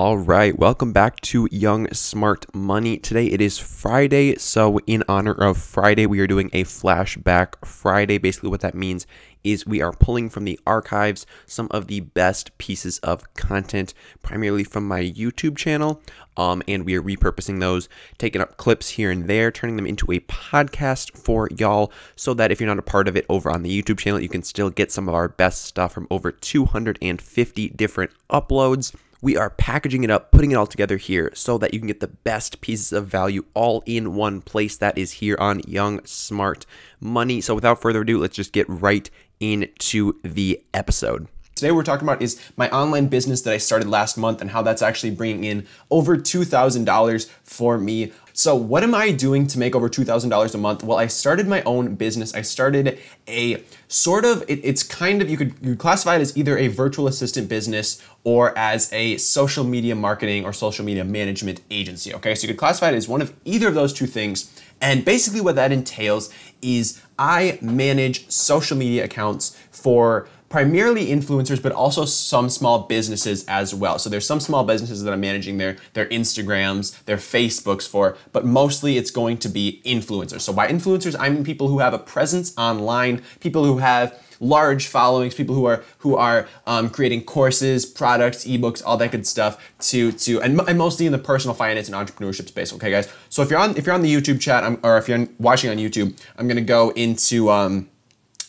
All right, welcome back to Young Smart Money. Today it is Friday, so in honor of Friday, we are doing a flashback Friday. Basically, what that means is we are pulling from the archives some of the best pieces of content, primarily from my YouTube channel, um, and we are repurposing those, taking up clips here and there, turning them into a podcast for y'all, so that if you're not a part of it over on the YouTube channel, you can still get some of our best stuff from over 250 different uploads we are packaging it up, putting it all together here so that you can get the best pieces of value all in one place that is here on Young Smart Money. So without further ado, let's just get right into the episode. Today, we're talking about is my online business that I started last month and how that's actually bringing in over $2,000 for me. So, what am I doing to make over $2,000 a month? Well, I started my own business. I started a sort of, it, it's kind of, you could, you could classify it as either a virtual assistant business or as a social media marketing or social media management agency. Okay, so you could classify it as one of either of those two things. And basically, what that entails is I manage social media accounts for primarily influencers, but also some small businesses as well. So there's some small businesses that I'm managing their their Instagrams, their Facebooks for, but mostly it's going to be influencers. So by influencers, I mean people who have a presence online, people who have large followings, people who are who are um, creating courses, products, ebooks, all that good stuff to to and, and, mostly in the personal finance and entrepreneurship space. Okay, guys. So if you're on if you're on the YouTube chat I'm, or if you're watching on YouTube, I'm gonna go into um,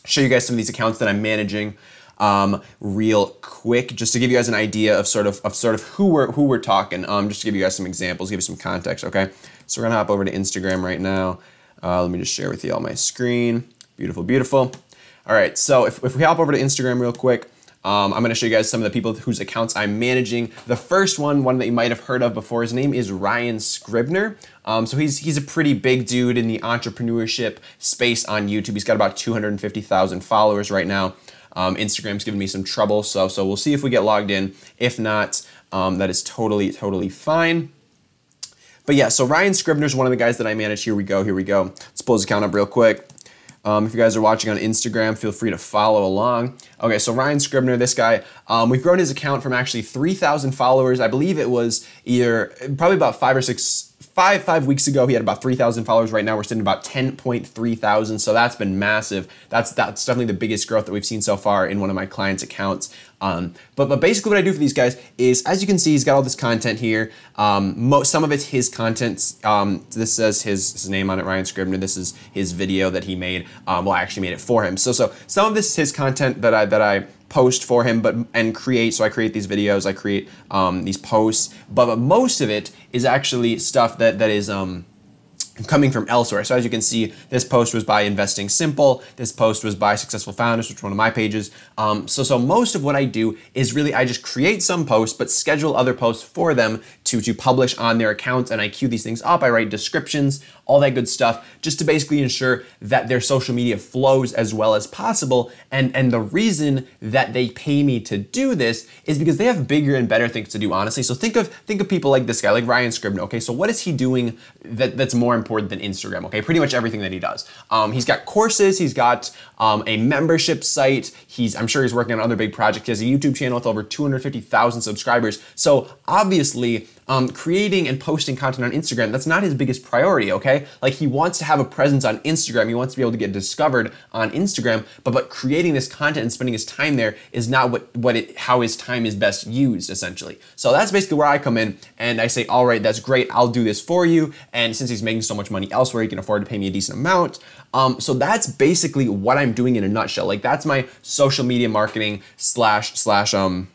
show you guys some of these accounts that I'm managing um, real quick, just to give you guys an idea of sort of of sort of who we're who we're talking. Um, just to give you guys some examples, give you some context. Okay, so we're gonna hop over to Instagram right now. Uh, let me just share with you all my screen. Beautiful, beautiful. All right, so if, if we hop over to Instagram real quick, um, I'm going to show you guys some of the people whose accounts I'm managing. The first one, one that you might have heard of before, his name is Ryan Scribner. Um, so he's he's a pretty big dude in the entrepreneurship space on YouTube. He's got about 250,000 followers right now. Um, Instagram's giving me some trouble, so so we'll see if we get logged in. If not, um, that is totally totally fine. But yeah, so Ryan Scribner is one of the guys that I manage. Here we go. Here we go. Let's pull his account up real quick. Um, if you guys are watching on Instagram, feel free to follow along. Okay, so Ryan Scribner, this guy, um, we've grown his account from actually 3,000 followers. I believe it was either probably about five or six five five weeks ago he had about 3000 followers. Right now we're sitting about 10.3 thousand. So that's been massive. That's that's definitely the biggest growth that we've seen so far in one of my clients accounts. Um, but but basically what i do for these guys is as you can see he's got all this content here. Um, some of it's his content. Um, this says his, his name on it ryan scribner. This is his video that he made. Um, well i actually made it for him. So so some of this is his content that i that i post for him, but and create. So I create these videos, I create um, these posts, but, but most of it is actually stuff that that is um, coming from elsewhere. So as you can see, this post was by Investing Simple. This post was by Successful Founders, which is one of my pages. Um, so so most of what I do is really I just create some posts, but schedule other posts for them to to publish on their accounts, and I queue these things up. I write descriptions, all that good stuff, just to basically ensure that their social media flows as well as possible. And and the reason that they pay me to do this is because they have bigger and better things to do. Honestly, so think of think of people like this guy, like Ryan Scribner. Okay, so what is he doing that that's more important than Instagram? Okay, pretty much everything that he does. Um, he's got courses. He's got um, a membership site. He's I'm sure he's working on other big projects. He has a YouTube channel with over 250,000 subscribers. So obviously um, creating and posting content on Instagram, that's not his biggest priority, okay? Like he wants to have a presence on Instagram, he wants to be able to get discovered on Instagram, but but creating this content and spending his time there is not what what it how his time is best used essentially. So that's basically where I come in and I say, all right, that's great, I'll do this for you. And since he's making so much money elsewhere, he can afford to pay me a decent amount. Um, so that's basically what I'm doing in a nutshell. Like that's my social media marketing slash slash um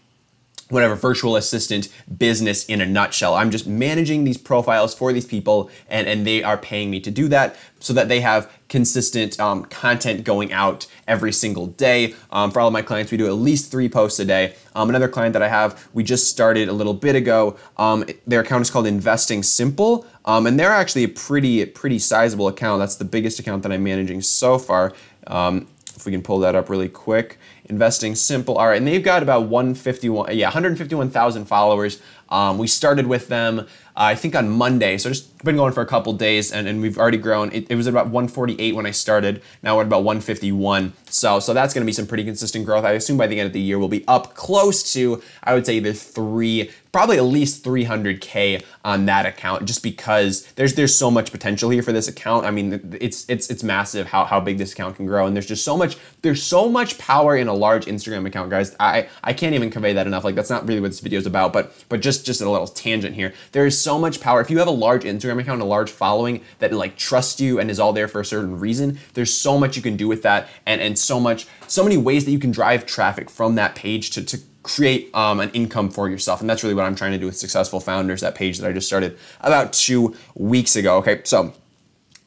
whatever virtual assistant business in a nutshell. I'm just managing these profiles for these people and, and they are paying me to do that so that they have consistent um, content going out every single day. Um, for all of my clients, we do at least three posts a day. Um, another client that I have, we just started a little bit ago. Um, their account is called Investing Simple, um, and they're actually a pretty pretty sizable account. That's the biggest account that I'm managing so far. Um, if we can pull that up really quick investing simple all right and they've got about 151 yeah 151000 followers Um, we started with them, uh, I think, on Monday. So just been going for a couple days, and, and we've already grown. It, it was about 148 when I started. Now we're at about 151. So so that's going to be some pretty consistent growth. I assume by the end of the year we'll be up close to, I would say, either three probably at least 300k on that account just because there's there's so much potential here for this account. I mean, it's it's it's massive how how big this account can grow and there's just so much there's so much power in a large Instagram account, guys. I I can't even convey that enough. Like that's not really what this video is about, but but just just a little tangent here. There is so much power if you have a large Instagram account, a large following that like trusts you and is all there for a certain reason. There's so much you can do with that and and so much so many ways that you can drive traffic from that page to to create um, an income for yourself. And that's really what I'm trying to do with Successful Founders, that page that I just started about two weeks ago. Okay, so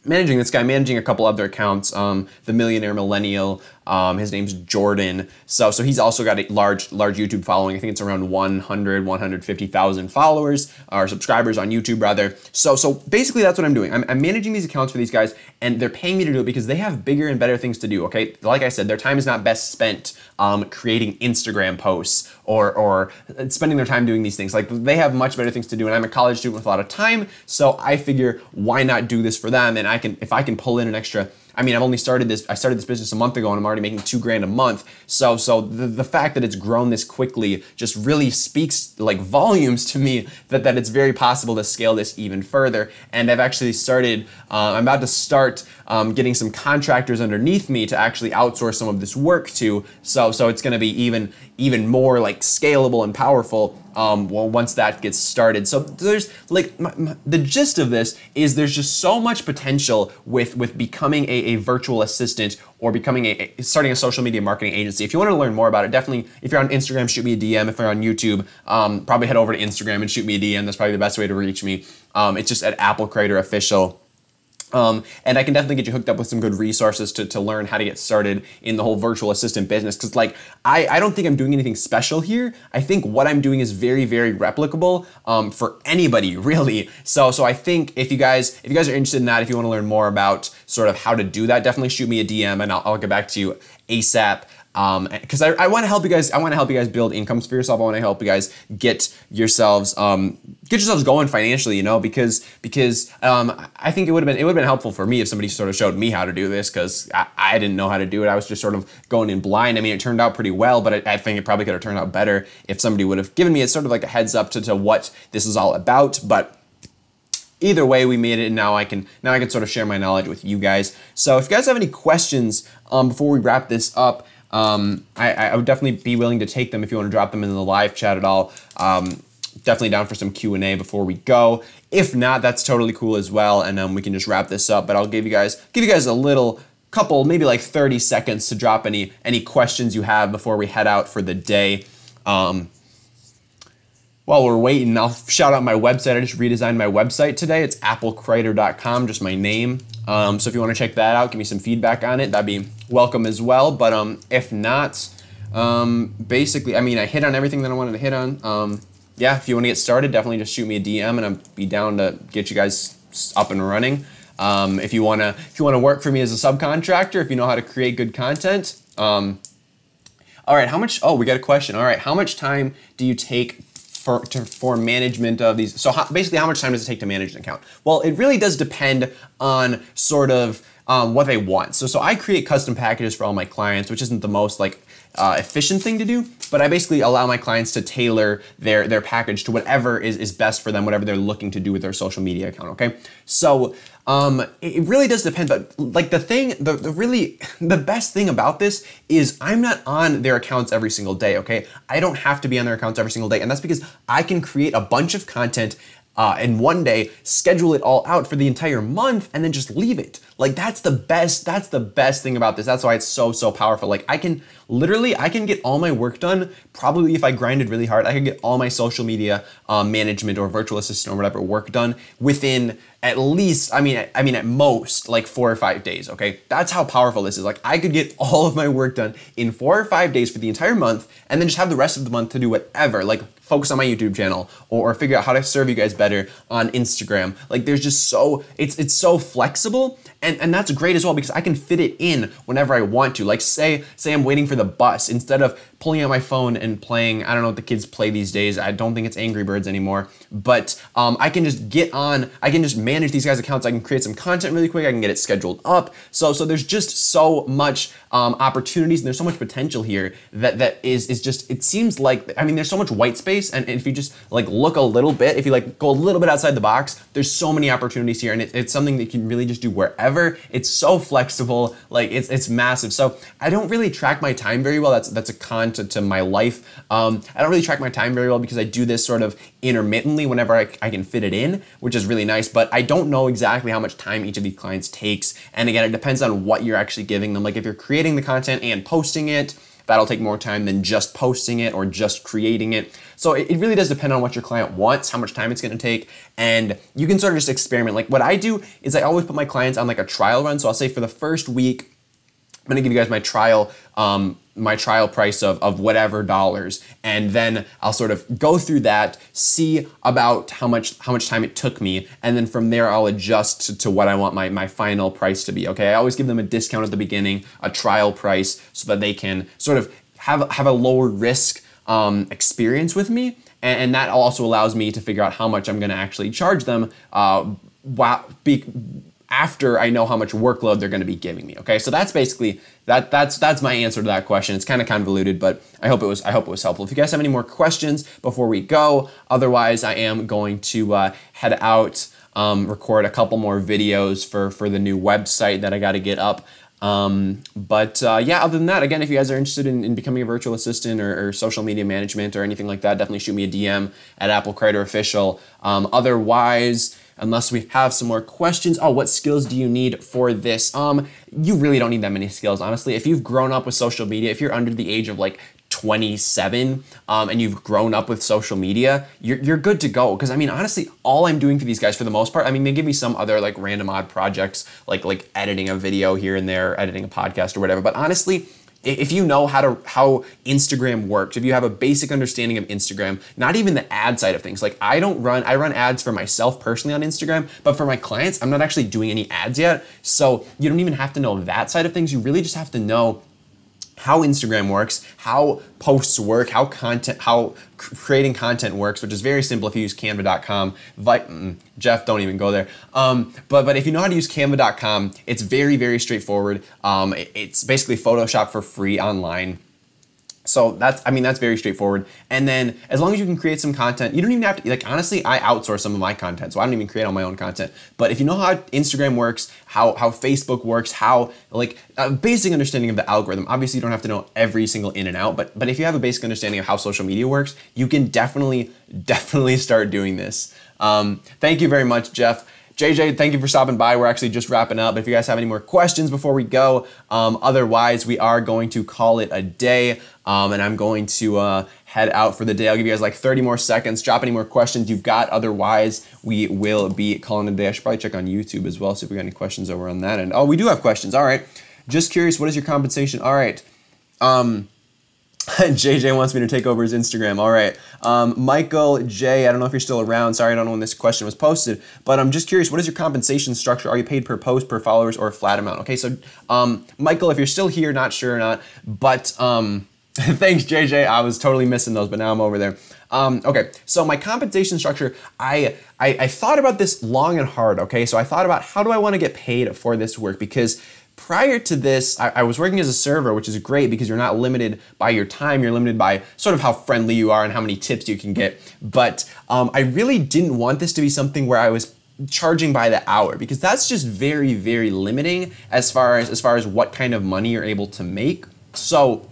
managing this guy, managing a couple other accounts, um, the Millionaire Millennial, um, his name's Jordan. So so he's also got a large large YouTube following. I think it's around 100 150,000 followers or subscribers on YouTube rather. So so basically that's what I'm doing. I'm, I'm managing these accounts for these guys and they're paying me to do it because they have bigger and better things to do. Okay, like I said, their time is not best spent um, creating Instagram posts or or spending their time doing these things. Like they have much better things to do. And I'm a college student with a lot of time, so I figure why not do this for them? And I can if I can pull in an extra I mean, I've only started this. I started this business a month ago, and I'm already making two grand a month. So, so the, the fact that it's grown this quickly just really speaks like volumes to me that that it's very possible to scale this even further. And I've actually started. Uh, I'm about to start um, getting some contractors underneath me to actually outsource some of this work to. So, so it's going to be even even more like scalable and powerful um, well, once that gets started. So there's like my, my, the gist of this is there's just so much potential with with becoming a, a virtual assistant or becoming a, a, starting a social media marketing agency. If you want to learn more about it, definitely if you're on Instagram, shoot me a DM. If you're on YouTube, um, probably head over to Instagram and shoot me a DM. That's probably the best way to reach me. Um, it's just at Apple Crider Official. Um, and I can definitely get you hooked up with some good resources to, to learn how to get started in the whole virtual assistant business. Because, like, I, I don't think I'm doing anything special here. I think what I'm doing is very, very replicable um, for anybody, really. So, so I think if you guys if you guys are interested in that, if you want to learn more about sort of how to do that, definitely shoot me a DM and I'll, I'll get back to you ASAP because um, I, I want to help you guys. I want to help you guys build incomes for yourself. I want to help you guys get yourselves um, get yourselves going financially. You know, because because um, I think it would have been it would have been helpful for me if somebody sort of showed me how to do this because I, I, didn't know how to do it. I was just sort of going in blind. I mean, it turned out pretty well, but I, I think it probably could have turned out better if somebody would have given me a sort of like a heads up to, to what this is all about. But either way we made it and now i can now i can sort of share my knowledge with you guys so if you guys have any questions um, before we wrap this up um, I, I, would definitely be willing to take them if you want to drop them in the live chat at all. Um, definitely down for some Q&A before we go. If not, that's totally cool as well, and um, we can just wrap this up. But I'll give you guys give you guys a little couple, maybe like 30 seconds to drop any any questions you have before we head out for the day. Um, while we're waiting, I'll shout out my website. I just redesigned my website today. It's applecrider.com, just my name. Um, so if you want to check that out, give me some feedback on it. That'd be welcome as well. But um, if not, um, basically, I mean, I hit on everything that I wanted to hit on. Um, yeah, if you want to get started, definitely just shoot me a DM, and I'll be down to get you guys up and running. Um, if you wanna, if you wanna work for me as a subcontractor, if you know how to create good content. Um, all right, how much? Oh, we got a question. All right, how much time do you take for, to, for management of these. So how, basically, how much time does it take to manage an account? Well, it really does depend on sort of um, what they want. So, so I create custom packages for all my clients, which isn't the most like uh, efficient thing to do, but I basically allow my clients to tailor their their package to whatever is, is best for them, whatever they're looking to do with their social media account. Okay, so um, it really does depend, but like the thing, the, the really, the best thing about this is I'm not on their accounts every single day, okay? I don't have to be on their accounts every single day, and that's because I can create a bunch of content uh, and one day schedule it all out for the entire month and then just leave it. Like that's the best. That's the best thing about this. That's why it's so so powerful. Like I can literally I can get all my work done. Probably if I grinded really hard, I could get all my social media um, management or virtual assistant or whatever work done within at least I mean I mean at most like four or five days. Okay, that's how powerful this is. Like I could get all of my work done in four or five days for the entire month, and then just have the rest of the month to do whatever. Like focus on my YouTube channel or, or, figure out how to serve you guys better on Instagram. Like there's just so it's it's so flexible and and that's great as well because I can fit it in whenever I want to. Like say say I'm waiting for the bus instead of pulling out my phone and playing. I don't know what the kids play these days. I don't think it's Angry Birds anymore, but um, I can just get on. I can just manage these guys' accounts. I can create some content really quick. I can get it scheduled up. So so there's just so much um, opportunities and there's so much potential here that that is is just. It seems like I mean there's so much white space and if you just like look a little bit, if you like go a little bit outside the box, there's so many opportunities here and it, it's something that you can really just do wherever. It's so flexible. Like it's it's massive. So I don't really track my time very well. That's that's a con to, to my life. Um, I don't really track my time very well because I do this sort of intermittently whenever I, I can fit it in, which is really nice. But I don't know exactly how much time each of these clients takes. And again, it depends on what you're actually giving them. Like if you're creating the content and posting it, that'll take more time than just posting it or just creating it. So it, it really does depend on what your client wants, how much time it's gonna take, and you can sort of just experiment. Like what I do is I always put my clients on like a trial run. So I'll say for the first week, I'm gonna give you guys my trial um, my trial price of, of whatever dollars and then I'll sort of go through that see about how much how much time it took me and then from there I'll adjust to, to, what I want my, my final price to be okay I always give them a discount at the beginning a trial price so that they can sort of have have a lower risk um, experience with me and, and, that also allows me to figure out how much I'm going to actually charge them uh, while, be, after I know how much workload they're going to be giving me. Okay, so that's basically that. That's that's my answer to that question. It's kind of convoluted, but I hope it was I hope it was helpful. If you guys have any more questions before we go, otherwise I am going to uh, head out, um, record a couple more videos for for the new website that I got to get up. Um, but uh, yeah, other than that, again, if you guys are interested in, in becoming a virtual assistant or, or, social media management or anything like that, definitely shoot me a DM at Apple Crider Official. Um, otherwise unless we have some more questions. Oh, what skills do you need for this? Um, you really don't need that many skills, honestly. If you've grown up with social media, if you're under the age of like 27 um, and you've grown up with social media, you're, you're good to go. Because I mean, honestly, all I'm doing for these guys for the most part, I mean, they give me some other like random odd projects, like like editing a video here and there, editing a podcast or whatever. But honestly, if you know how to how Instagram works, if you have a basic understanding of Instagram, not even the ad side of things. Like I don't run I run ads for myself personally on Instagram, but for my clients, I'm not actually doing any ads yet. So you don't even have to know that side of things. You really just have to know how Instagram works, how posts work, how content, how creating content works, which is very simple if you use Canva.com. Mm, Jeff, don't even go there. Um, but but if you know how to use Canva.com, it's very very straightforward. Um, it's basically Photoshop for free online. So that's, I mean, that's very straightforward. And then as long as you can create some content, you don't even have to, like, honestly, I outsource some of my content. So I don't even create all my own content. But if you know how Instagram works, how, how Facebook works, how, like, a basic understanding of the algorithm, obviously you don't have to know every single in and out, but, but if you have a basic understanding of how social media works, you can definitely, definitely start doing this. Um, thank you very much, Jeff. JJ, thank you for stopping by. We're actually just wrapping up. If you guys have any more questions before we go, um, otherwise, we are going to call it a day. Um, and I'm going to uh, head out for the day. I'll give you guys like 30 more seconds. Drop any more questions you've got. Otherwise, we will be calling it a day. I should probably check on YouTube as well, see if we got any questions over on that end. Oh, we do have questions. All right. Just curious, what is your compensation? All right. Um, JJ wants me to take over his Instagram. All right. Um, Michael J, I don't know if you're still around. Sorry, I don't know when this question was posted, but I'm just curious, what is your compensation structure? Are you paid per post, per followers, or a flat amount? Okay, so um, Michael, if you're still here, not sure or not, but um, thanks, JJ. I was totally missing those, but now I'm over there. Um, okay, so my compensation structure, I, I I thought about this long and hard. Okay, so I thought about how do I want to get paid for this work because prior to this, I, I, was working as a server, which is great because you're not limited by your time. You're limited by sort of how friendly you are and how many tips you can get. But um, I really didn't want this to be something where I was charging by the hour because that's just very, very limiting as far as as far as what kind of money you're able to make. So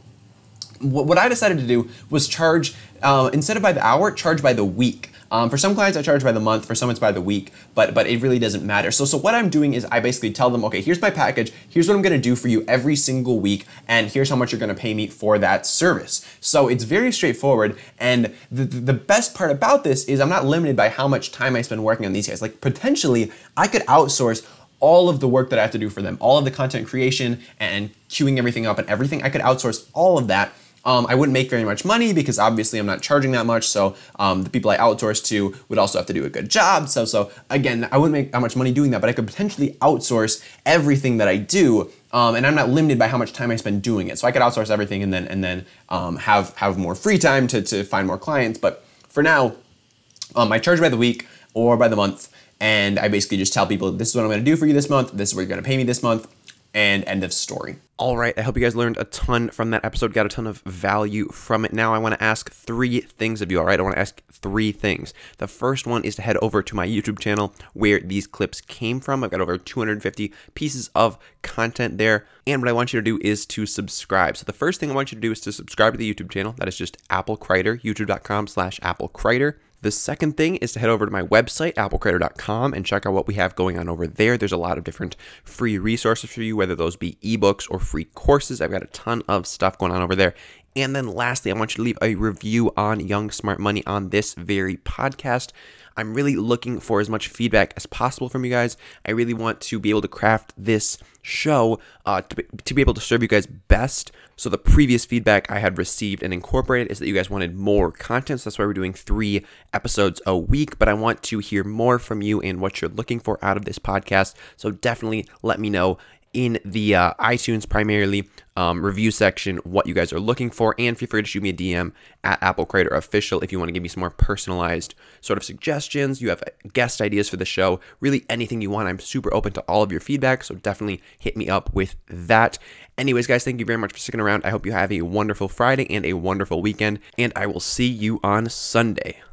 what I decided to do was charge uh, instead of by the hour, charge by the week. Um, for some clients, I charge by the month. For some, it's by the week. But but it really doesn't matter. So so what I'm doing is I basically tell them, okay, here's my package. Here's what I'm to do for you every single week, and here's how much you're to pay me for that service. So it's very straightforward. And the the best part about this is I'm not limited by how much time I spend working on these guys. Like potentially, I could outsource all of the work that I have to do for them, all of the content creation and queuing everything up and everything. I could outsource all of that Um, I wouldn't make very much money because obviously I'm not charging that much. So um, the people I outsource to would also have to do a good job. So so again, I wouldn't make that much money doing that, but I could potentially outsource everything that I do. Um, and I'm not limited by how much time I spend doing it. So I could outsource everything and then and then um, have have more free time to, to find more clients. But for now, um, I charge by the week or by the month, and I basically just tell people this is what I'm going to do for you this month. This is what you're going to pay me this month, and end of story. All right, I hope you guys learned a ton from that episode, got a ton of value from it. Now, I want to ask three things of you, all right? I want to ask three things. The first one is to head over to my YouTube channel where these clips came from. I've got over 250 pieces of content there. And what I want you to do is to subscribe. So the first thing I want you to do is to subscribe to the YouTube channel. That is just Apple Crider, youtube.com slash Apple Crider. The second thing is to head over to my website, applecrider.com, and check out what we have going on over there. There's a lot of different free resources for you, whether those be ebooks or free courses. I've got a ton of stuff going on over there. And then lastly, I want you to leave a review on Young Smart Money on this very podcast. I'm really looking for as much feedback as possible from you guys. I really want to be able to craft this show uh, to, be, to be able to serve you guys best. So, the previous feedback I had received and incorporated is that you guys wanted more content. So, that's why we're doing three episodes a week. But I want to hear more from you and what you're looking for out of this podcast. So, definitely let me know in the uh, iTunes primarily um, review section what you guys are looking for, and feel free to shoot me a DM at Apple Crider Official if you want to give me some more personalized sort of suggestions. You have guest ideas for the show, really anything you want. I'm super open to all of your feedback, so definitely hit me up with that. Anyways, guys, thank you very much for sticking around. I hope you have a wonderful Friday and a wonderful weekend, and I will see you on Sunday.